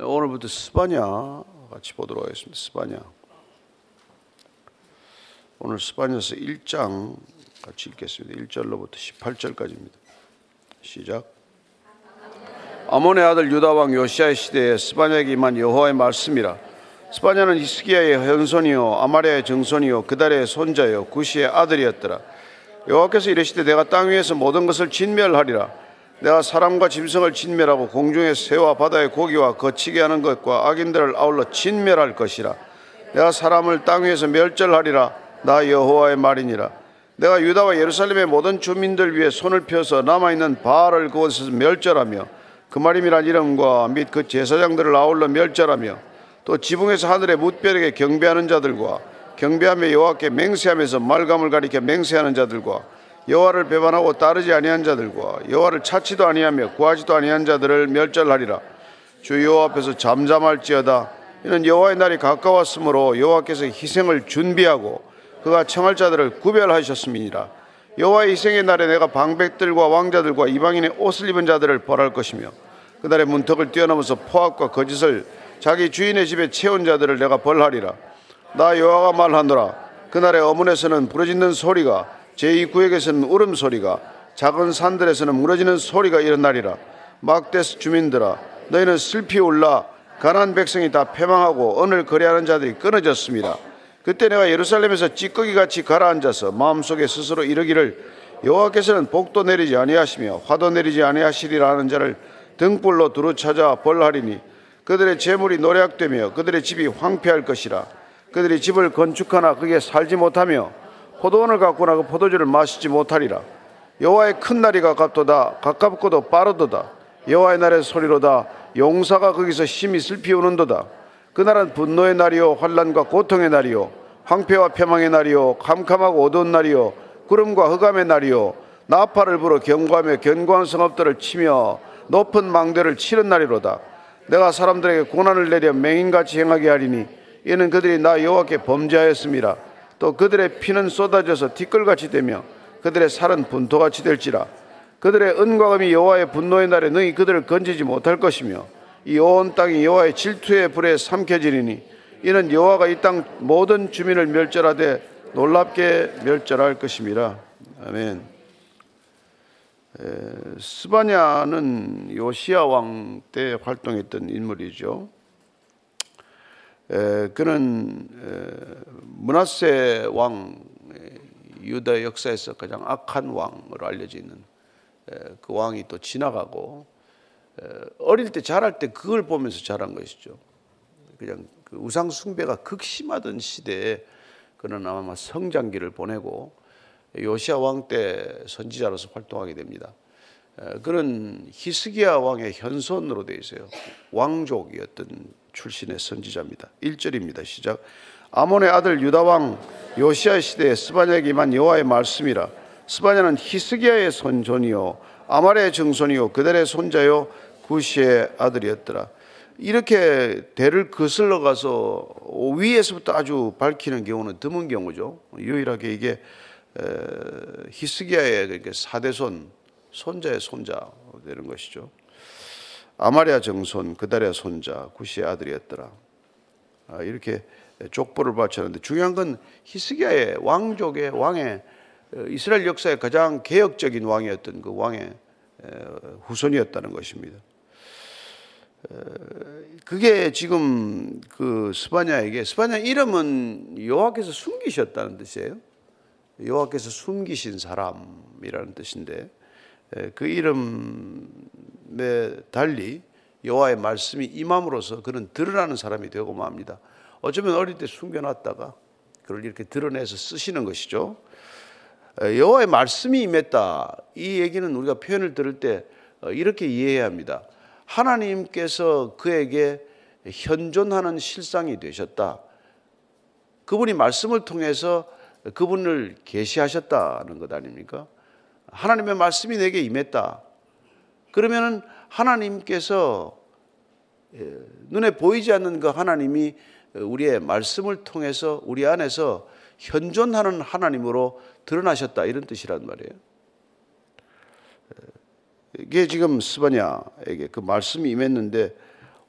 오늘부터 스바냐 같이 보도록 하겠습니다. 스바냐. 오늘 스바냐서 1장 같이 읽겠습니다. 1절로부터 18절까지입니다. 시작. 아몬의 아들 유다 왕 요시아의 시대에 스바냐에게 임한 여호와의 말씀이라. 스바냐는 이스기야의 현손이요 아마리아의 정손이요 그달의 손자요 구시의 아들이었더라. 여호와께서 이르시되 내가 땅 위에서 모든 것을 진멸하리라. 내가 사람과 짐승을 진멸하고 공중의 새와 바다의 고기와 거치게 하는 것과 악인들을 아울러 진멸할 것이라. 내가 사람을 땅 위에서 멸절하리라. 나 여호와의 말이니라. 내가 유다와 예루살렘의 모든 주민들 위해 손을 펴서 남아 있는 바알을 그곳에서 멸절하며 그 말임이란 이름과 및 그 제사장들을 아울러 멸절하며 또 지붕에서 하늘의 뭇별에게 경배하는 자들과 경배하며 여호와께 맹세하면서 말감을 가리켜 맹세하는 자들과 여호와를 배반하고 따르지 아니한 자들과 여호와를 찾지도 아니하며 구하지도 아니한 자들을 멸절하리라. 주 여호와 앞에서 잠잠할지어다. 이는 여호와의 날이 가까웠으므로 여호와께서 희생을 준비하고 그가 청할 자들을 구별하셨음이니라. 여호와의 희생의 날에 내가 방백들과 왕자들과 이방인의 옷을 입은 자들을 벌할 것이며 그날의 문턱을 뛰어넘어서 포악과 거짓을 자기 주인의 집에 채운 자들을 내가 벌하리라. 나 여호와가 말하노라. 그날의 어문에서는 부러지는 소리가 제2구역에서는 울음소리가 작은 산들에서는 무너지는 소리가 일어나리라. 막데스 주민들아 너희는 슬피 울라 가난 백성이 다 패망하고 언을 거래하는 자들이 끊어졌습니다. 그때 내가 예루살렘에서 찌꺼기 같이 가라앉아서 마음속에 스스로 이르기를 여호와께서는 복도 내리지 아니하시며 화도 내리지 아니하시리라 하는 자를 등불로 두루 찾아 벌하리니 그들의 재물이 노략되며 그들의 집이 황폐할 것이라. 그들이 집을 건축하나 그게 살지 못하며 포도원을 갖고나 그 포도주를 마시지 못하리라. 여호와의 큰 날이 가깝도다. 가깝고도 빠르도다. 여호와의 날의 소리로다. 용사가 거기서 심히 슬피 우는도다. 그날은 분노의 날이요 환란과 고통의 날이요 황폐와 패망의 날이요 캄캄하고 어두운 날이요 구름과 흑암의 날이요 나팔을 불어 경고하며 견고한 성읍들을 치며 높은 망대를 치는 날이로다. 내가 사람들에게 고난을 내려 맹인같이 행하게 하리니 이는 그들이 나 여호와께 범죄하였습니다 또 그들의 피는 쏟아져서 티끌같이 되며 그들의 살은 분토같이 될지라 그들의 은과 금이 여호와의 분노의 날에 너희 그들을 건지지 못할 것이며 이 온 땅이 여호와의 질투의 불에 삼켜지리니 이는 여호와가 이 땅 모든 주민을 멸절하되 놀랍게 멸절할 것입니다. 아멘. 에, 스바냐는 요시아 왕 때 활동했던 인물이죠. 에, 그는 에, 문하세 왕 유다 역사에서 가장 악한 왕으로 알려져 있는 그 왕이 또 지나가고 어릴 때 자랄 때 그걸 보면서 자란 것이죠. 그냥 그 우상 숭배가 극심하던 시대에 그는 아마 성장기를 보내고 요시아 왕 때 선지자로서 활동하게 됩니다. 그는 히스기야 왕의 현손으로 되어 있어요. 왕족이었던 출신의 선지자입니다. 1절입니다. 시작. 아몬의 아들 유다 왕 요시아 시대에 스바냐에게 만 여호와의 말씀이라. 스바냐는 히스기야의 손존이요 아말의 정손이요 그들의 손자요 구시의 아들이었더라. 이렇게 대를 거슬러 가서 위에서부터 아주 밝히는 경우는 드문 경우죠. 유일하게 이게 히스기야의 사대손 손자의 손자 되는 것이죠. 아마리아 정손 그달의 손자 구시의 아들이었더라. 아, 이렇게 족보를 바쳤는데 중요한 건 히스기야의 왕족의 왕의 이스라엘 역사의 가장 개혁적인 왕이었던 그 왕의 후손이었다는 것입니다. 그게 지금 그 스바냐에게 스바냐 이름은 여호와께서 숨기셨다는 뜻이에요. 여호와께서 숨기신 사람이라는 뜻인데 그 이름에 달리 여호와의 말씀이 임함으로써 그는 드러나는 사람이 되고 맙니다. 어쩌면 어릴 때 숨겨놨다가 그걸 이렇게 드러내서 쓰시는 것이죠. 여호와의 말씀이 임했다. 이 얘기는 우리가 표현을 들을 때 이렇게 이해해야 합니다. 하나님께서 그에게 현존하는 실상이 되셨다. 그분이 말씀을 통해서 그분을 계시하셨다는 것 아닙니까? 하나님의 말씀이 내게 임했다. 그러면은 하나님께서 예, 눈에 보이지 않는 그 하나님이 우리의 말씀을 통해서 우리 안에서 현존하는 하나님으로 드러나셨다 이런 뜻이란 말이에요. 이게 지금 스바냐에게 그 말씀이 임했는데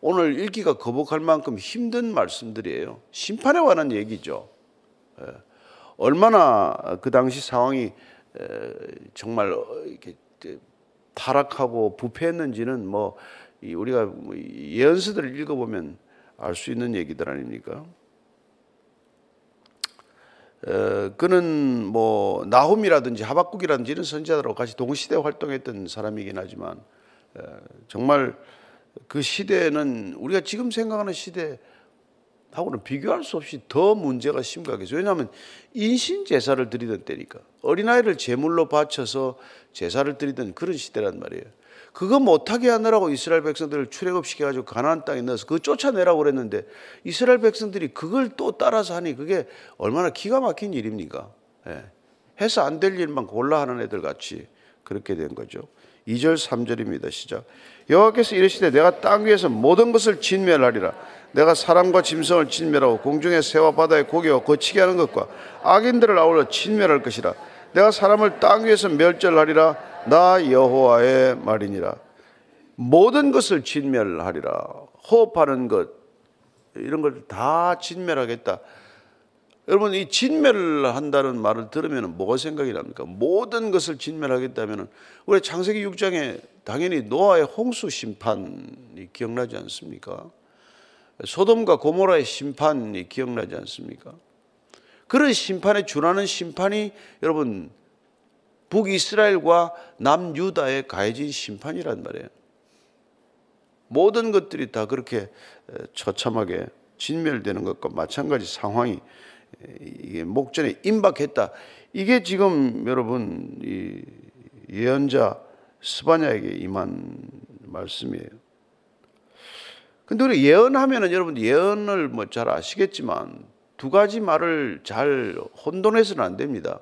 오늘 읽기가 거북할 만큼 힘든 말씀들이에요. 심판에 관한 얘기죠. 예. 얼마나 그 당시 상황이 정말 타락하고 부패했는지는 뭐 우리가 뭐 예언서들을 읽어보면 알 수 있는 얘기들 아닙니까? 그는 뭐 나홈이라든지 하박국이라든지 이런 선지자들하고 같이 동시대 활동했던 사람이긴 하지만 정말 그 시대는 우리가 지금 생각하는 시대 하고는 비교할 수 없이 더 문제가 심각해서 왜냐하면 인신 제사를 드리던 때니까 어린아이를 제물로 바쳐서 제사를 드리던 그런 시대란 말이에요. 그거 못하게 하느라고 이스라엘 백성들을 출애굽시켜가지고 가나안 땅에 넣어서 그거 쫓아내라고 그랬는데 이스라엘 백성들이 그걸 또 따라서 하니 그게 얼마나 기가 막힌 일입니까? 예. 해서 안 될 일만 골라 하는 애들 같이 그렇게 된 거죠. 2절 3절입니다. 시작. 여호와께서 이르시되 내가 땅 위에서 모든 것을 진멸하리라. 내가 사람과 짐승을 진멸하고 공중의 새와 바다의 고기와 거치게 하는 것과 악인들을 아울러 진멸할 것이라. 내가 사람을 땅 위에서 멸절하리라. 나 여호와의 말이니라. 모든 것을 진멸하리라. 호흡하는 것 이런 걸 다 진멸하겠다. 여러분 이 진멸을 한다는 말을 들으면 뭐가 생각이 납니까? 모든 것을 진멸하겠다면 우리 창세기 6장에 당연히 노아의 홍수 심판이 기억나지 않습니까? 소돔과 고모라의 심판이 기억나지 않습니까? 그런 심판에 준하는 심판이 여러분 북이스라엘과 남유다에 가해진 심판이란 말이에요. 모든 것들이 다 그렇게 처참하게 진멸되는 것과 마찬가지 상황이 목전에 임박했다. 이게 지금 여러분 이 예언자 스바냐에게 임한 말씀이에요. 근데 우리 예언하면은 여러분 예언을 뭐 잘 아시겠지만 두 가지 말을 잘 혼돈해서는 안 됩니다.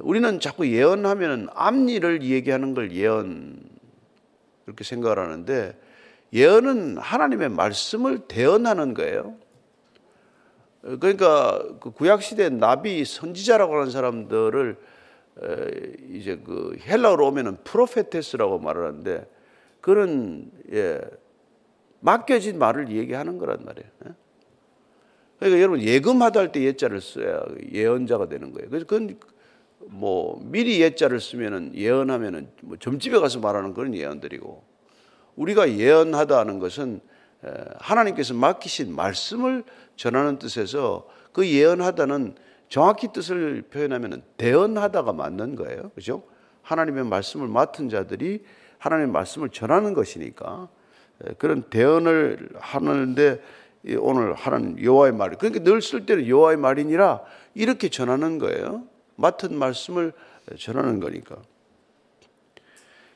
우리는 자꾸 예언하면은 앞일을 얘기하는 걸 예언 그렇게 생각을 하는데 예언은 하나님의 말씀을 대언하는 거예요. 그러니까 그 구약 시대 나비 선지자라고 하는 사람들을 이제 그 헬라어로 오면은 프로페테스라고 말을 하는데 그런 예 맡겨진 말을 얘기하는 거란 말이에요. 예? 그러니까 여러분 예금하다 할 때 예자를 써야 예언자가 되는 거예요. 그래서 그건 뭐 미리 예자를 쓰면은 예언하면은 뭐 점집에 가서 말하는 그런 예언들이고 우리가 예언하다 하는 것은 하나님께서 맡기신 말씀을 전하는 뜻에서 그 예언하다는 정확히 뜻을 표현하면 대언하다가 맞는 거예요. 그죠? 하나님의 말씀을 맡은 자들이 하나님의 말씀을 전하는 것이니까 그런 대언을 하는데 오늘 하는 여호와의 말. 그러니까 늘 쓸 때는 여호와의 말이니라 이렇게 전하는 거예요. 맡은 말씀을 전하는 거니까.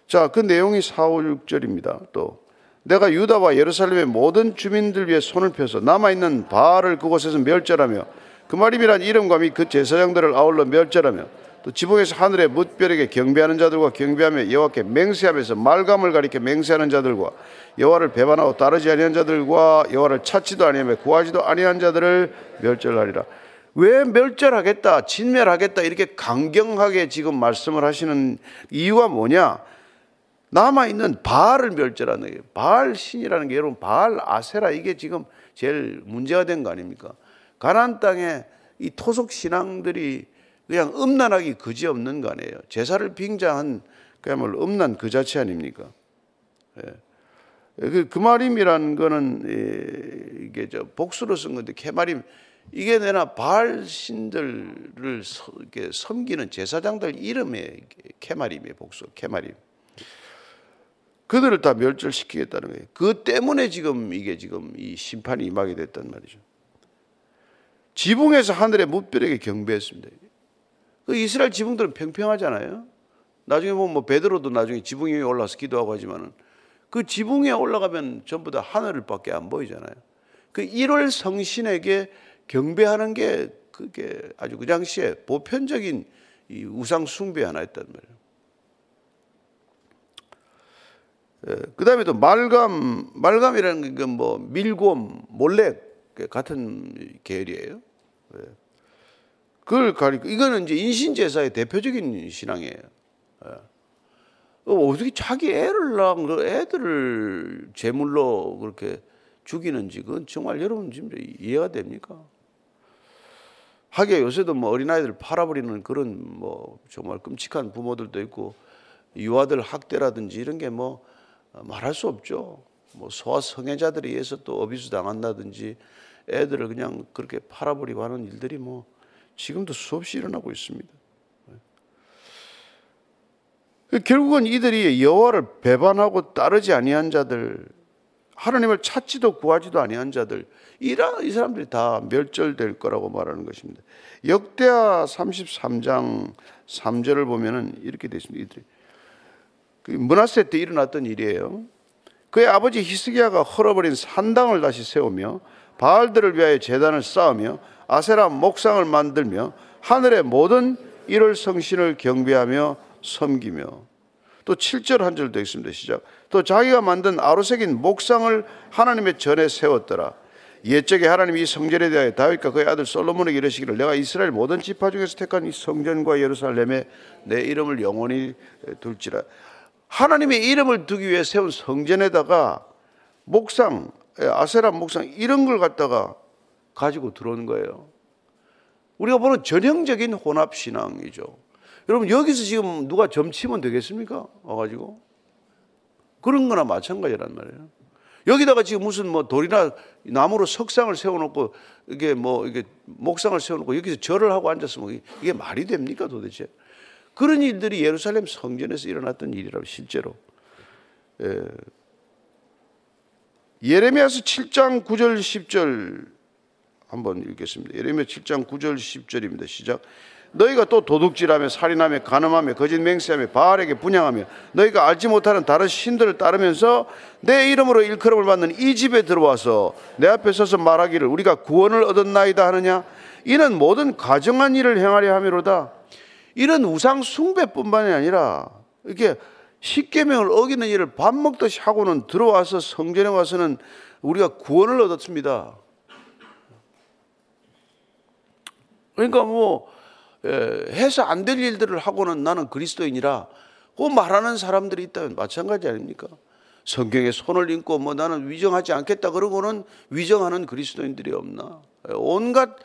자, 그 내용이 4, 5, 6절입니다. 또 내가 유다와 예루살렘의 모든 주민들 위해 손을 펴서 남아 있는 바알을 그곳에서 멸절하며 그 말이란 이름과 및그 제사장들을 아울러 멸절하며 또 지붕에서 하늘의 뭇별에게 경배하는 자들과 경배하며 여호와께 맹세하면서 말감을 가리켜 맹세하는 자들과 여호와를 배반하고 따르지 아니한 자들과 여호와를 찾지도 아니하며 구하지도 아니한 자들을 멸절하리라. 왜 멸절하겠다, 진멸하겠다 이렇게 강경하게 지금 말씀을 하시는 이유가 뭐냐? 남아 있는 바알을 멸절하는 거예요. 바알 신이라는 게 여러분 바알 아세라 이게 지금 제일 문제가 된 거 아닙니까? 가나안 땅에 이 토속 신앙들이 그냥 음란하기 그지없는 거 아니에요. 제사를 빙자한 그야말로 음란 그 자체 아닙니까? 예. 그, 그 말임이라는 거는 이게 저 복수로 쓴 건데 개말임 이게 내나 바알 신들을 섬기는 제사장들 이름의 개말임이에요. 복수 개말임. 그들을 다 멸절시키겠다는 거예요. 그 때문에 지금 이게 지금 이 심판이 임하게 됐단 말이죠. 지붕에서 하늘의 무별에게 경배했습니다. 그 이스라엘 지붕들은 평평하잖아요. 나중에 보면 뭐 베드로도 나중에 지붕 위에 올라서 기도하고 하지만은 그 지붕 에 올라가면 전부 다 하늘밖에 안 보이잖아요. 그 1월 성신에게 경배하는 게 그게 아주 그 당시에 보편적인 이 우상 숭배 하나였단 말이에요. 예, 그 다음에 또 말감, 말감이라는 게뭐 밀곰, 몰렉 같은 계열이에요. 예. 그걸 가리고, 이거는 이제 인신제사의 대표적인 신앙이에요. 예. 어떻게 자기 애를 낳은 그 애들을 제물로 그렇게 죽이는지 그건 정말 여러분 지금 이해가 됩니까? 하게 요새도 뭐 어린아이들 팔아버리는 그런 뭐 정말 끔찍한 부모들도 있고 유아들 학대라든지 이런 게 뭐 말할 수 없죠. 뭐 소아 성애자들에 의해서 또 어비스 당한다든지 애들을 그냥 그렇게 팔아버리고 하는 일들이 뭐 지금도 수없이 일어나고 있습니다. 결국은 이들이 여호와를 배반하고 따르지 아니한 자들, 하나님을 찾지도 구하지도 아니한 자들, 이라 이 사람들이 다 멸절될 거라고 말하는 것입니다. 역대하 33장 3절을 보면은 이렇게 되어 있습니다. 이들이 그 문하세 때 일어났던 일이에요. 그의 아버지 히스기야가 헐어버린 산당을 다시 세우며 바알들을 위하여 제단을 쌓으며 아세라 목상을 만들며 하늘의 모든 일월 성신을 경배하며 섬기며 또 7절 한 절 되어 있습니다. 시작. 또 자기가 만든 아로색인 목상을 하나님의 전에 세웠더라. 옛적에 하나님이 이 성전에 대하여 다윗과 그의 아들 솔로몬에게 이르시기를 내가 이스라엘 모든 지파 중에서 택한 이 성전과 예루살렘에 내 이름을 영원히 둘지라. 하나님의 이름을 두기 위해 세운 성전에다가 목상, 아세라 목상 이런 걸 갖다가 가지고 들어오는 거예요. 우리가 보는 전형적인 혼합 신앙이죠. 여러분 여기서 지금 누가 점치면 되겠습니까? 와가지고 그런 거나 마찬가지란 말이에요. 여기다가 지금 무슨 뭐 돌이나 나무로 석상을 세워놓고 이게 뭐 이게 목상을 세워놓고 여기서 절을 하고 앉았으면 이게 말이 됩니까 도대체? 그런 일들이 예루살렘 성전에서 일어났던 일이라고 실제로. 예. 예레미야서 7장 9절 10절 한번 읽겠습니다. 예레미야 7장 9절 10절입니다. 시작. 너희가 또 도둑질하며 살인하며 간음하며 거짓 맹세하며 바알에게 분양하며 너희가 알지 못하는 다른 신들을 따르면서 내 이름으로 일컬음을 받는 이 집에 들어와서 내 앞에 서서 말하기를 우리가 구원을 얻었나이다 하느냐 이는 모든 가정한 일을 행하려 함이로다 이런 우상 숭배뿐만이 아니라 이렇게 십계명을 어기는 일을 밥 먹듯이 하고는 들어와서 성전에 와서는 우리가 구원을 얻었습니다. 그러니까 뭐 해서 안 될 일들을 하고는 나는 그리스도인이라 그 말하는 사람들이 있다면 마찬가지 아닙니까? 성경에 손을 얹고 뭐 나는 위정하지 않겠다 그러고는 위정하는 그리스도인들이 없나? 온갖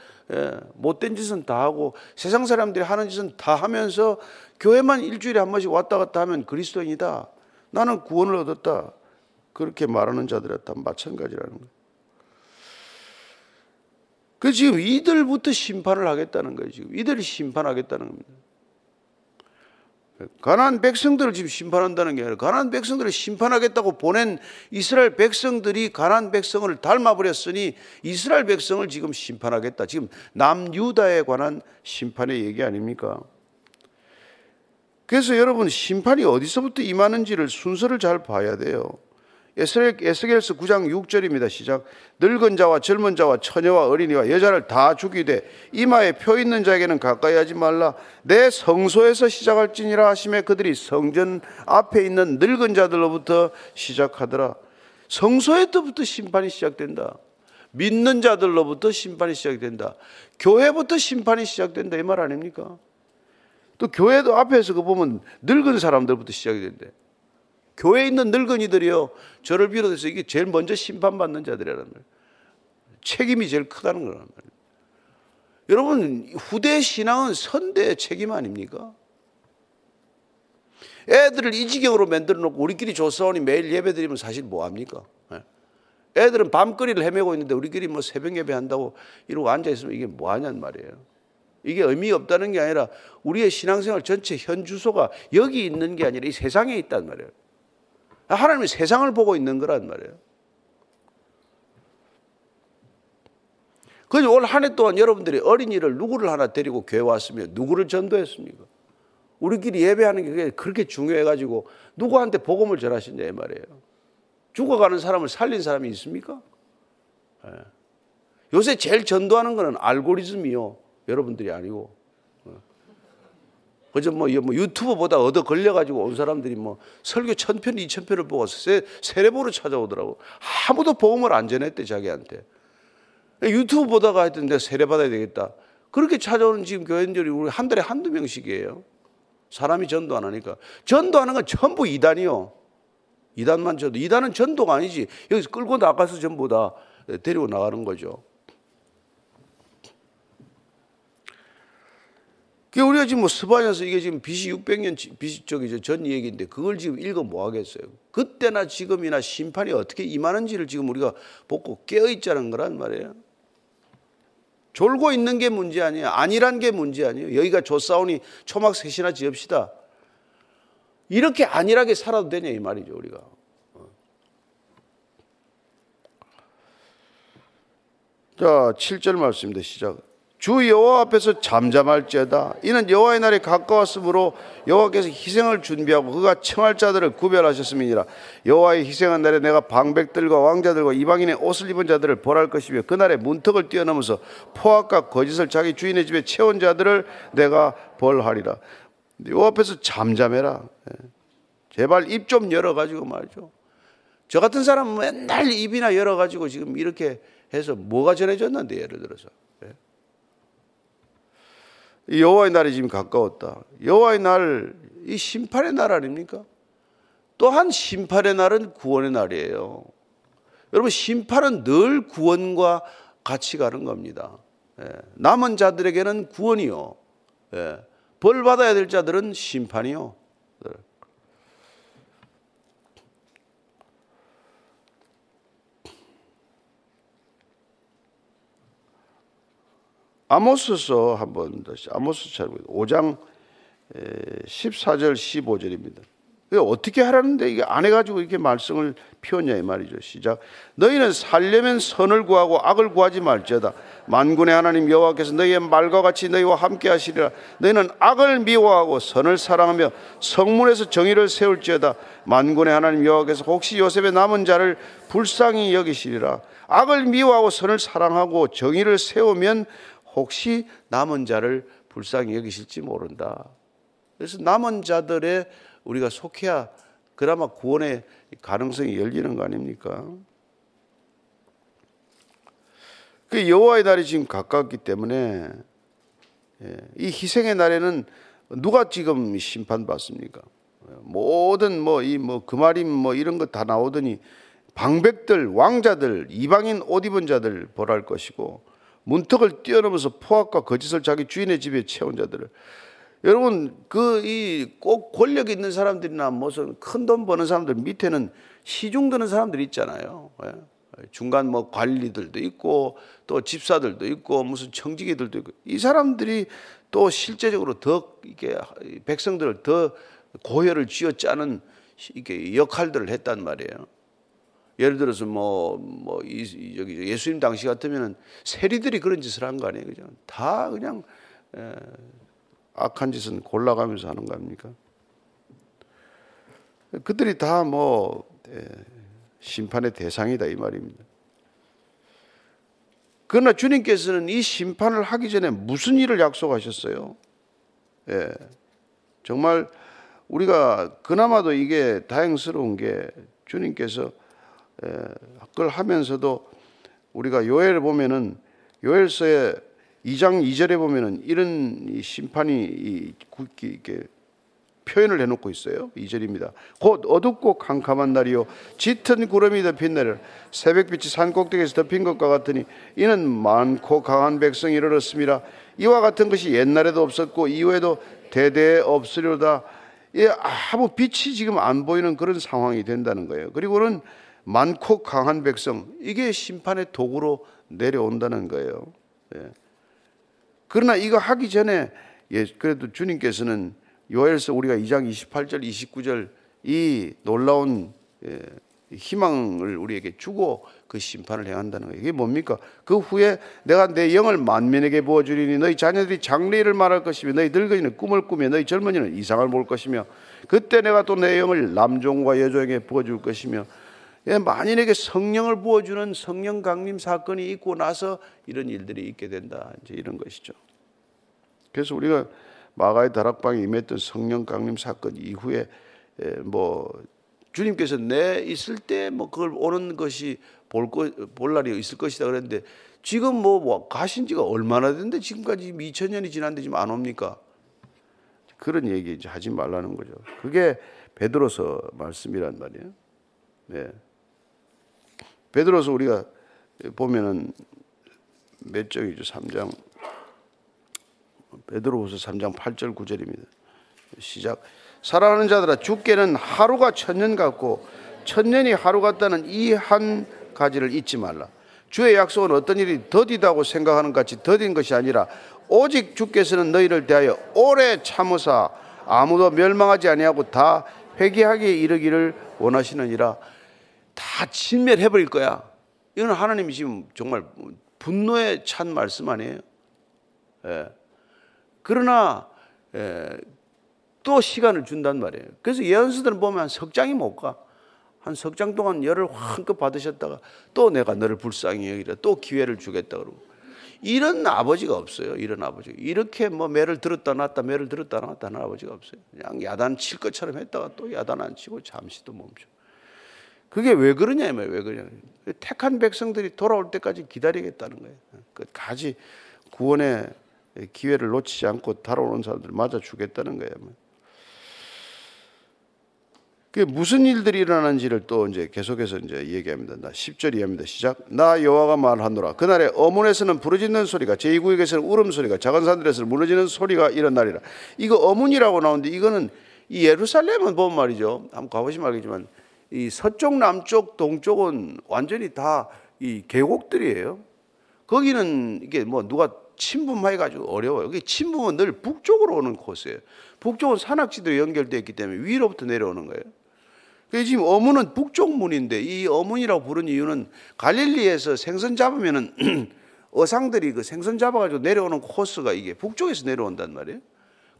못된 짓은 다 하고 세상 사람들이 하는 짓은 다 하면서 교회만 일주일에 한 번씩 왔다 갔다 하면 그리스도인이다. 나는 구원을 얻었다. 그렇게 말하는 자들이 다 마찬가지라는 거예요. 그 지금 이들부터 심판을 하겠다는 거예요. 지금 이들이 심판하겠다는 겁니다. 가난 백성들을 지금 심판한다는 게 아니라 가난 백성들을 심판하겠다고 보낸 이스라엘 백성들이 가난 백성을 닮아버렸으니 이스라엘 백성을 지금 심판하겠다. 지금 남유다에 관한 심판의 얘기 아닙니까? 그래서 여러분 심판이 어디서부터 임하는지를 순서를 잘 봐야 돼요. 에스겔서 9장 6절입니다. 시작. 늙은 자와 젊은 자와 처녀와 어린이와 여자를 다 죽이되 이마에 표 있는 자에게는 가까이 하지 말라. 내 성소에서 시작할지니라 하심에 그들이 성전 앞에 있는 늙은 자들로부터 시작하더라. 성소에부터 심판이 시작된다. 믿는 자들로부터 심판이 시작된다. 교회부터 심판이 시작된다. 이 말 아닙니까? 또 교회도 앞에서 그 보면 늙은 사람들부터 시작이 된대. 교회에 있는 늙은이들이요. 저를 비롯해서 이게 제일 먼저 심판받는 자들이라는 거예요. 책임이 제일 크다는 거란 말이에요. 여러분, 후대 신앙은 선대의 책임 아닙니까? 애들을 이 지경으로 만들어 놓고 우리끼리 조사원이 매일 예배 드리면 사실 뭐 합니까? 예. 애들은 밤거리를 헤매고 있는데 우리끼리 뭐 새벽 예배 한다고 이러고 앉아 있으면 이게 뭐 하냔 말이에요. 이게 의미 없다는 게 아니라 우리의 신앙생활 전체 현 주소가 여기 있는 게 아니라 이 세상에 있단 말이에요. 하나님은 세상을 보고 있는 거란 말이에요. 그래서 올 한 해 동안 여러분들이 어린이를 누구를 하나 데리고 교회 왔으면 누구를 전도했습니까? 우리끼리 예배하는 게 그렇게 중요해가지고 누구한테 복음을 전하신냐 이 말이에요. 죽어가는 사람을 살린 사람이 있습니까? 네. 요새 제일 전도하는 거는 알고리즘이요. 여러분들이 아니고. 그저 뭐, 뭐 유튜브 보다 얻어 걸려가지고 온 사람들이 뭐 설교 천 편, 이천 편을 보고 세, 세례보로 찾아오더라고. 아무도 복음을 안 전했대, 자기한테. 유튜브 보다가 하여튼 내가 세례 받아야 되겠다. 그렇게 찾아오는 지금 교인들이 우리 한 달에 한두 명씩이에요. 사람이 전도 안 하니까. 전도하는 건 전부 이단이요. 이단만 전도. 이단은 전도가 아니지. 여기서 끌고 나가서 전부 다 데리고 나가는 거죠. 그 우리가 지금 뭐 스바냐서 이게 지금 BC 600년 BC 쪽이 전 얘기인데 그걸 지금 읽어 뭐 하겠어요. 그때나 지금이나 심판이 어떻게 임하는지를 지금 우리가 보고 깨어 있자는 거란 말이에요. 졸고 있는 게 문제 아니에요. 아니란 게 문제 아니에요. 여기가 조사오니 초막 셋이나 지읍시다. 이렇게 안일하게 살아도 되냐 이 말이죠 우리가. 자 7절 말씀입니다. 시작. 주 여호와 앞에서 잠잠할지어다. 이는 여호와의 날이 가까웠으므로 여호와께서 희생을 준비하고 그가 청할 자들을 구별하셨음이니라. 여호와의 희생한 날에 내가 방백들과 왕자들과 이방인의 옷을 입은 자들을 벌할 것이며 그날에 문턱을 뛰어넘어서 포악과 거짓을 자기 주인의 집에 채운 자들을 내가 벌하리라. 여호와 앞에서 잠잠해라. 예. 제발 입 좀 열어가지고 말이죠. 저 같은 사람은 맨날 입이나 열어가지고 지금 이렇게 해서 뭐가 전해졌는데 예를 들어서 여호와의 날이 지금 가까웠다. 여호와의 날, 이 심판의 날 아닙니까? 또한 심판의 날은 구원의 날이에요. 여러분 심판은 늘 구원과 같이 가는 겁니다. 예. 남은 자들에게는 구원이요. 예. 벌 받아야 될 자들은 심판이요. 아모스서 한번 다시 아모스 차 5장 14절 15절입니다. 어떻게 하라는데 이게 안 해가지고 이렇게 말씀을 피웠냐 이 말이죠. 시작. 너희는 살려면 선을 구하고 악을 구하지 말지어다. 만군의 하나님 여호와께서 너희의 말과 같이 너희와 함께 하시리라. 너희는 악을 미워하고 선을 사랑하며 성문에서 정의를 세울지어다. 만군의 하나님 여호와께서 혹시 요셉의 남은 자를 불쌍히 여기시리라. 악을 미워하고 선을 사랑하고 정의를 세우면 혹시 남은 자를 불쌍히 여기실지 모른다. 그래서 남은 자들의 우리가 속해야 그나마 구원의 가능성이 열리는 거 아닙니까? 그 여호와의 날이 지금 가깝기 때문에 예, 이 희생의 날에는 누가 지금 심판받습니까? 모든 뭐 이뭐 금아림 뭐 이런 거 다 나오더니 방백들, 왕자들, 이방인 옷 입은 자들 벌할 것이고 문턱을 뛰어넘어서 포악과 거짓을 자기 주인의 집에 채운 자들을 여러분 그 이 꼭 권력 있는 사람들이나 무슨 큰 돈 버는 사람들 밑에는 시중 드는 사람들이 있잖아요. 예? 중간 뭐 관리들도 있고 또 집사들도 있고 무슨 청지기들도 있고 이 사람들이 또 실제적으로 더 이게 백성들을 더 고혈을 쥐어 짜는 이게 역할들을 했단 말이에요. 예를 들어서 뭐, 뭐, 이, 여기 예수님 당시 같으면은 세리들이 그런 짓을 한 거 아니에요. 그죠? 다 그냥, 에, 악한 짓은 골라가면서 하는 거 아닙니까? 그들이 다 뭐, 에, 심판의 대상이다 이 말입니다. 그러나 주님께서는 이 심판을 하기 전에 무슨 일을 약속하셨어요? 예. 정말 우리가 그나마도 이게 다행스러운 게 주님께서 그걸 하면서도 우리가 요엘을 보면은 요엘서의 2장 2절에 보면은 이런 심판이 이렇게 표현을 해놓고 있어요. 2절입니다. 곧 어둡고 캄캄한 날이요 짙은 구름이 덮인 날 새벽빛이 산 꼭대기에서 덮인 것과 같으니 이는 많고 강한 백성이 이르렀습니다. 이와 같은 것이 옛날에도 없었고 이후에도 대대 없으려다 예, 아무 빛이 지금 안 보이는 그런 상황이 된다는 거예요. 그리고는 많고 강한 백성 이게 심판의 도구로 내려온다는 거예요. 예. 그러나 이거 하기 전에 예, 그래도 주님께서는 요엘서 우리가 2장 28절 29절 이 놀라운 예, 희망을 우리에게 주고 그 심판을 행한다는 거예요. 이게 뭡니까? 그 후에 내가 내 영을 만민에게 부어주리니 너희 자녀들이 장래일을 말할 것이며 너희 늙은이는 꿈을 꾸며 너희 젊은이는 이상을 볼 것이며 그때 내가 또 내 영을 남종과 여종에게 부어줄 것이며 예, 만인에게 성령을 부어주는 성령 강림 사건이 있고 나서 이런 일들이 있게 된다. 이제 이런 것이죠. 그래서 우리가 마가의 다락방에 임했던 성령 강림 사건 이후에 예, 뭐 주님께서 내 있을 때 뭐 그걸 오는 것이 볼, 거, 볼 날이 있을 것이다 그랬는데 지금 뭐, 뭐 가신 지가 얼마나 됐는데 지금까지 2000년이 지났는데 지금 안 옵니까? 그런 얘기 이제 하지 말라는 거죠. 그게 베드로서 말씀이란 말이에요. 네. 베드로서 우리가 보면은 몇 장이죠? 3장. 베드로후서 3장 8절 9절입니다. 시작. 사랑하는 자들아 죽게는 하루가 천년 같고 천년이 하루 같다는 이 한 가지를 잊지 말라. 주의 약속은 어떤 일이 더디다고 생각하는 같이 더딘 것이 아니라 오직 주께서는 너희를 대하여 오래 참으사 아무도 멸망하지 아니하고 다 회개하게 이르기를 원하시느니라. 다 진멸해 버릴 거야. 이건 하나님이 지금 정말 분노에 찬 말씀 아니에요? 예. 그러나 예, 또 시간을 준단 말이에요. 그래서 예언서들은 보면 한 석 장이 못 가. 한 석 장 동안 열을 한껏 받으셨다가 또 내가 너를 불쌍히 여기라 또 기회를 주겠다 그러고 이런 아버지가 없어요. 이런 아버지. 이렇게 뭐 매를 들었다 놨다 매를 들었다 놨다 하는 아버지가 없어요. 그냥 야단 칠 것처럼 했다가 또 야단 안 치고 잠시 또 멈춰. 그게 왜 그러냐면 왜 그러냐. 택한 백성들이 돌아올 때까지 기다리겠다는 거예요. 끝까지 구원의 기회를 놓치지 않고 달아오는 사람들 맞아 주겠다는 거예요. 그 무슨 일들이 일어나는지를 또 이제 계속해서 이제 얘기합니다. 나 10절 이하입니다. 시작. 나 여호와가 말하노라. 그날에 어문에서는 부르짖는 소리가 제2구역에서는 울음소리가 작은 산들에서 무너지는 소리가 일어나리라. 이거 어문이라고 나오는데 이거는 이 예루살렘은 보면 말이죠. 한번 가보시면 알겠지만 이 서쪽, 남쪽, 동쪽은 완전히 다 이 계곡들이에요. 거기는 이게 뭐 누가 침범해가지고 어려워요. 그 침범은 늘 북쪽으로 오는 코스예요. 북쪽은 산악지대로 연결되어 있기 때문에 위로부터 내려오는 거예요. 그래서 지금 어문은 북쪽 문인데 이 어문이라고 부른 이유는 갈릴리에서 생선 잡으면은 어상들이 그 생선 잡아가지고 내려오는 코스가 이게 북쪽에서 내려온단 말이에요.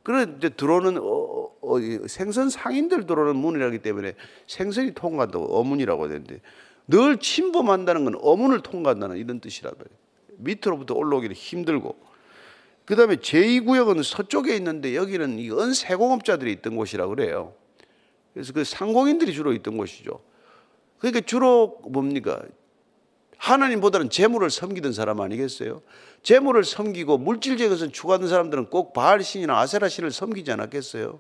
그런데 들어오는 어, 어, 생선 상인들 들어오는 문이라기 때문에 생선이 통과한다고 어문이라고 되는데 늘 침범한다는 건 어문을 통과한다는 이런 뜻이란 말이에요. 밑으로부터 올라오기는 힘들고 그 다음에 제2구역은 서쪽에 있는데 여기는 이 은세공업자들이 있던 곳이라고 그래요. 그래서 그 상공인들이 주로 있던 곳이죠. 그러니까 주로 뭡니까? 하나님보다는 재물을 섬기던 사람 아니겠어요? 재물을 섬기고 물질적인 것을 추구하는 사람들은 꼭 바알신이나 아세라신을 섬기지 않았겠어요?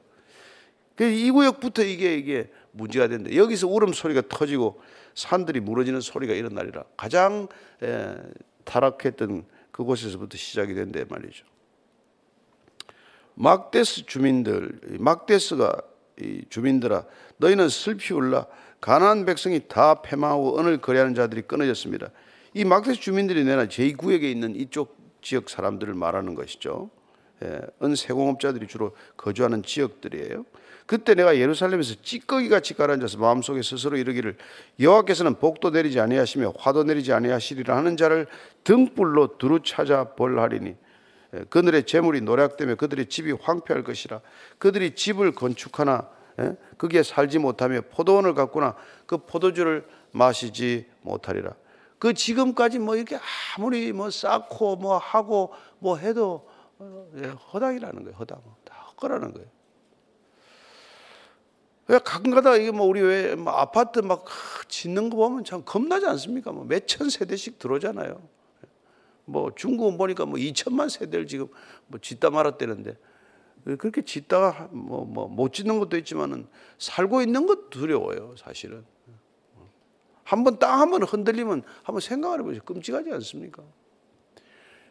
그이 구역부터 이게 이게 문제가 된다. 여기서 울음소리가 터지고 산들이 무너지는 소리가 일어나리라. 가장 에, 타락했던 그곳에서부터 시작이 된대 말이죠. 막데스 주민들, 막데스가 이 주민들아, 너희는 슬피 울라. 가난한 백성이 다 패망하고 언을 거래하는 자들이 끊어졌습니다. 이 막데스 주민들이 내나 제2구역에 있는 이쪽 지역 사람들을 말하는 것이죠. 예, 은 세공업자들이 주로 거주하는 지역들이에요. 그때 내가 예루살렘에서 찌꺼기 같이 가라앉아서 마음속에 스스로 이르기를 여호와께서는 복도 내리지 아니하시며 화도 내리지 아니하시리라 하는 자를 등불로 두루 찾아 벌하리니 예, 그들의 재물이 노략되며 그들의 집이 황폐할 것이라 그들이 집을 건축하나 예, 거기에 살지 못하며 포도원을 갖거나 그 포도주를 마시지 못하리라. 그 지금까지 뭐 이렇게 아무리 뭐 쌓고 뭐 하고 뭐 해도 어, 예, 허당이라는 거예요. 허당. 다 헛거라는 거예요. 왜 가끔가다 이게 뭐 우리 왜 뭐 아파트 막 짓는 거 보면 참 겁나지 않습니까? 뭐 몇 천 세대씩 들어오잖아요. 뭐 중국은 보니까 뭐 2천만 세대를 지금 뭐 짓다 말았대는데 그렇게 짓다가 뭐 뭐 못 짓는 것도 있지만은 살고 있는 것도 두려워요, 사실은. 한번 땅 한 번 흔들리면 한번 생각을 해보세요. 끔찍하지 않습니까?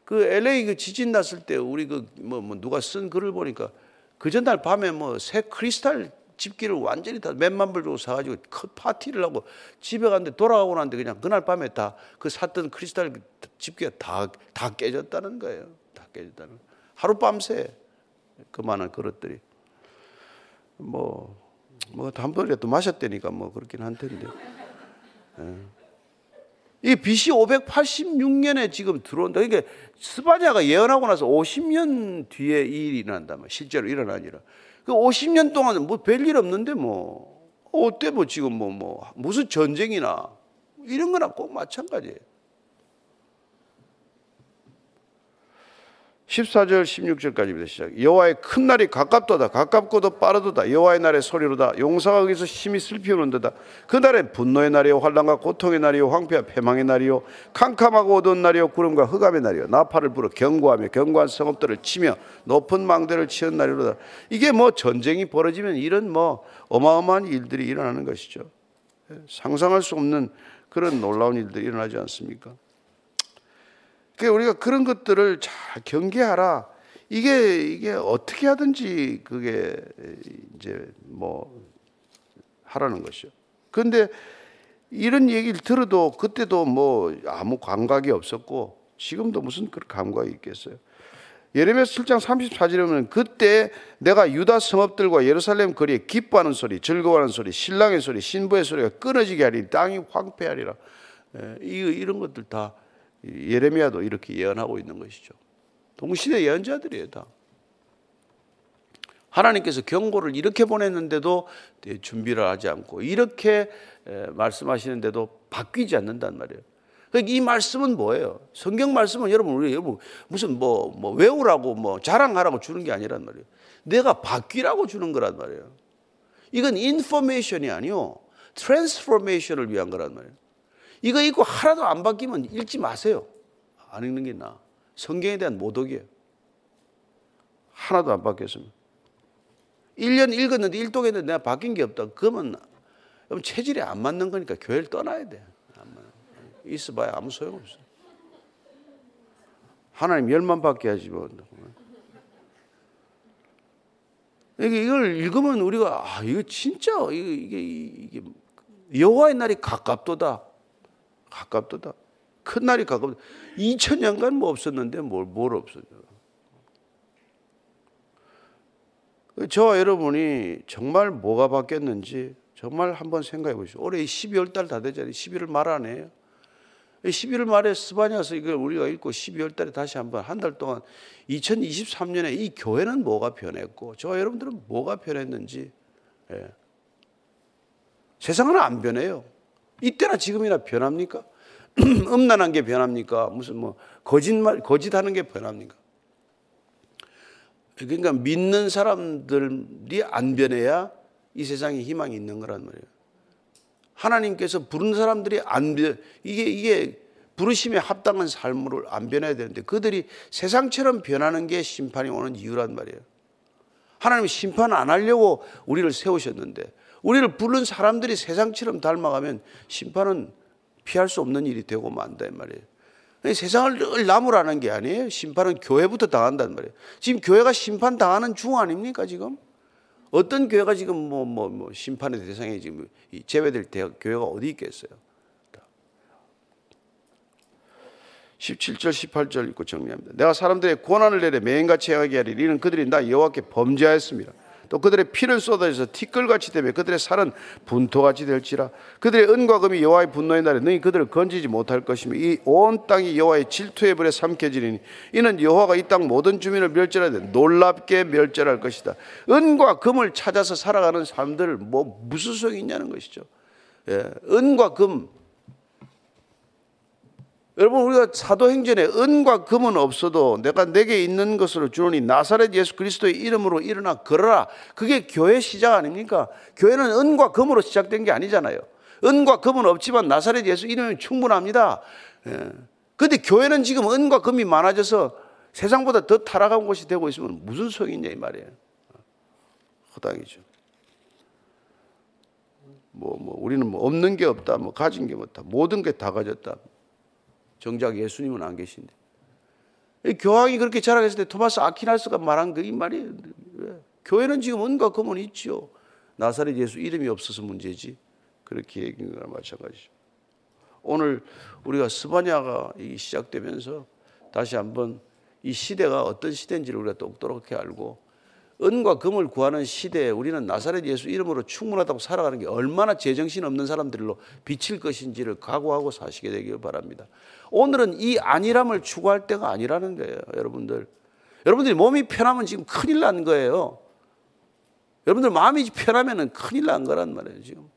그 LA 그 지진 났을 때 우리 그뭐 뭐 누가 쓴 글을 보니까 그 전날 밤에 뭐 새 크리스탈 집기를 완전히 다 몇만 불 주고 사가지고 큰 파티를 하고 집에 갔는데 돌아가고 나는데 그냥 그날 밤에 다 그 샀던 크리스탈 집기가 다, 다 깨졌다는 거예요. 다 깨졌다는. 하룻밤새 그 많은 그릇들이. 뭐, 뭐, 한번이라도 마셨다니까 뭐 그렇긴 한 텐데. 예. 이 BC 586년에 지금 들어온다. 이게 스바냐가 예언하고 나서 50년 뒤에 이 일이 일어난다. 실제로 일어나니라. 그 50년 동안 뭐 별일 없는데 뭐 어때 뭐 지금 뭐 뭐 무슨 전쟁이나 이런 거나 꼭 마찬가지예요. 14절 16절까지입니다. 시작. 여호와의 큰 날이 가깝도다. 가깝고도 빠르도다. 여호와의 날의 소리로다. 용사가 거기서 심히 슬피 우는도다. 그 날엔 분노의 날이요 환란과 고통의 날이요 황폐와 패망의 날이요 캄캄하고 어두운 날이요 구름과 흑암의 날이요 나팔을 불어 경고하며 경고한 성읍들을 치며 높은 망대를 치는 날이로다. 이게 뭐 전쟁이 벌어지면 이런 뭐 어마어마한 일들이 일어나는 것이죠. 상상할 수 없는 그런 놀라운 일들이 일어나지 않습니까? 그러니까 우리가 그런 것들을 잘 경계하라. 이게 이게 어떻게 하든지 그게 이제 뭐 하라는 것이요. 그런데 이런 얘기를 들어도 그때도 뭐 아무 감각이 없었고 지금도 무슨 그런 감각이 있겠어요. 예레미야 7장 34절에 보면 그때 내가 유다 성읍들과 예루살렘 거리에 기뻐하는 소리, 즐거워하는 소리, 신랑의 소리, 신부의 소리가 끊어지게 하리 땅이 황폐하리라. 예, 이런 것들 다 예레미야도 이렇게 예언하고 있는 것이죠. 동시대 예언자들이에요, 다. 하나님께서 경고를 이렇게 보냈는데도 준비를 하지 않고 이렇게 말씀하시는데도 바뀌지 않는단 말이에요. 그러니까 이 말씀은 뭐예요? 성경 말씀은 여러분 우리 무슨 뭐, 뭐 외우라고 뭐 자랑하라고 주는 게 아니란 말이에요. 내가 바뀌라고 주는 거란 말이에요. 이건 information이 아니요. Transformation을 위한 거란 말이에요. 이거 읽고 하나도 안 바뀌면 읽지 마세요. 안 읽는 게 나아. 성경에 대한 모독이에요. 하나도 안 바뀌었으면. 1년 읽었는데 일독했는데 내가 바뀐 게 없다. 그러면 체질에 안 맞는 거니까 교회를 떠나야 돼. 있어봐야 아무 소용없어. 하나님 열만 받게 하지 뭐. 이걸 읽으면 우리가 아 이거 진짜 이게 이게, 이게 여호와의 날이 가깝도다. 가깝도다. 큰 날이 가깝다. 2000년간 뭐 없었는데 뭘, 뭘 없었냐. 저와 여러분이 정말 뭐가 바뀌었는지 정말 한번 생각해 보시죠. 올해 12월 달 다 되잖아요. 11월 말 안에요. 11월 말에 스바냐서 이걸 우리가 읽고 12월 달에 다시 한번 한 달 동안 2023년에 이 교회는 뭐가 변했고 저와 여러분들은 뭐가 변했는지 예. 세상은 안 변해요. 이때나 지금이나 변합니까? 음란한 게 변합니까? 무슨 뭐 거짓말 거짓하는 게 변합니까? 그러니까 믿는 사람들이 안 변해야 이 세상에 희망이 있는 거란 말이에요. 하나님께서 부른 사람들이 안 변, 이게, 이게 부르심에 합당한 삶으로 안 변해야 되는데 그들이 세상처럼 변하는 게 심판이 오는 이유란 말이에요. 하나님 심판 안 하려고 우리를 세우셨는데 우리를 부른 사람들이 세상처럼 닮아가면 심판은 피할 수 없는 일이 되고 만다 말이에요. 세상을 늘 나무라는 게 아니에요. 심판은 교회부터 당한단 말이에요. 지금 교회가 심판 당하는 중 아닙니까 지금? 어떤 교회가 지금 뭐, 뭐, 뭐 심판의 대상에 지금 제외될 대 교회가 어디 있겠어요? 17절 18절 읽고 정리합니다. 내가 사람들의 고난을 내려 매인같이 행하게 하리니 이는 그들이 나 여호와께 범죄하였습니다. 또 그들의 피를 쏟아져서 티끌같이 되며 그들의 살은 분토같이 될지라. 그들의 은과 금이 여호와의 분노의 날에 너희 그들을 건지지 못할 것이며 이 온 땅이 여호와의 질투의 불에 삼켜지리니 이는 여호와가 이 땅 모든 주민을 멸절하되 놀랍게 멸절할 것이다. 은과 금을 찾아서 살아가는 사람들 뭐 무슨 소용이 있냐는 것이죠. 예, 은과 금 여러분 우리가 사도행전에 은과 금은 없어도 내가 내게 있는 것으로 주노니 나사렛 예수 그리스도의 이름으로 일어나 걸어라. 그게 교회 시작 아닙니까? 교회는 은과 금으로 시작된 게 아니잖아요. 은과 금은 없지만 나사렛 예수 이름이 충분합니다. 예. 근데 교회는 지금 은과 금이 많아져서 세상보다 더 타락한 곳이 되고 있으면 무슨 소용이 있냐 이 말이에요. 허당이죠. 뭐, 뭐, 우리는 뭐 없는 게 없다, 뭐 가진 게 없다, 모든 게 다 가졌다. 정작 예수님은 안 계신데. 교황이 그렇게 자랑했을 때 토마스 아키나스가 말한 그이 말이 교회는 지금 은과 금은 있지요. 나사렛 예수 이름이 없어서 문제지. 그렇게 얘기한 거나 마찬가지죠. 오늘 우리가 스바냐가 시작되면서 다시 한번 이 시대가 어떤 시대인지를 우리가 똑똑하게 알고 은과 금을 구하는 시대에 우리는 나사렛 예수 이름으로 충분하다고 살아가는 게 얼마나 제정신 없는 사람들로 비칠 것인지를 각오하고 사시게 되길 바랍니다. 오늘은 이 안일함을 추구할 때가 아니라는 거예요, 여러분들. 여러분들이 몸이 편하면 지금 큰일 난 거예요. 여러분들 마음이 편하면 큰일 난 거란 말이에요, 지금.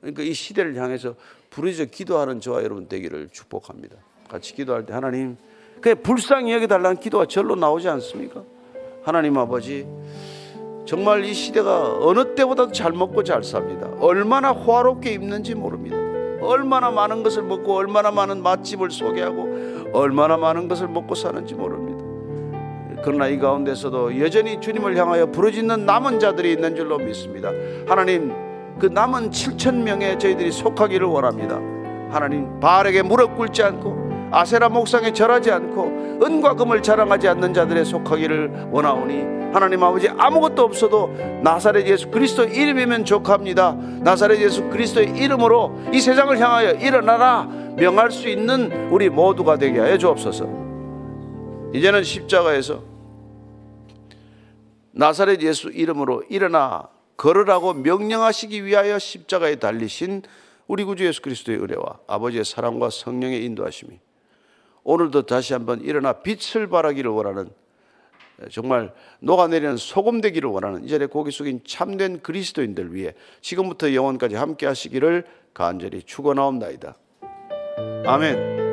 그러니까 이 시대를 향해서 부르짖어 기도하는 저와 여러분 되기를 축복합니다. 같이 기도할 때 하나님 그 불쌍히 여겨달라는 기도가 절로 나오지 않습니까? 하나님 아버지, 정말 이 시대가 어느 때보다도 잘 먹고 잘 삽니다. 얼마나 호화롭게 입는지 모릅니다. 얼마나 많은 것을 먹고 얼마나 많은 맛집을 소개하고 얼마나 많은 것을 먹고 사는지 모릅니다. 그러나 이 가운데서도 여전히 주님을 향하여 부르짖는 남은 자들이 있는 줄로 믿습니다. 하나님 그 남은 7천 명의 저희들이 속하기를 원합니다. 하나님 바알에게 무릎 꿇지 않고 아세라 목상에 절하지 않고 은과 금을 자랑하지 않는 자들의 속하기를 원하오니 하나님 아버지 아무것도 없어도 나사렛 예수 그리스도 이름이면 족합니다. 나사렛 예수 그리스도의 이름으로 이 세상을 향하여 일어나라 명할 수 있는 우리 모두가 되게 하여 주옵소서. 이제는 십자가에서 나사렛 예수 이름으로 일어나 걸으라고 명령하시기 위하여 십자가에 달리신 우리 구주 예수 그리스도의 은혜와 아버지의 사랑과 성령의 인도하심이 오늘도 다시 한번 일어나 빛을 발하기를 원하는 정말 녹아내리는 소금 되기를 원하는 이 자리에 고기 숙인 참된 그리스도인들 위해 지금부터 영원까지 함께 하시기를 간절히 축원하옵나이다. 아멘.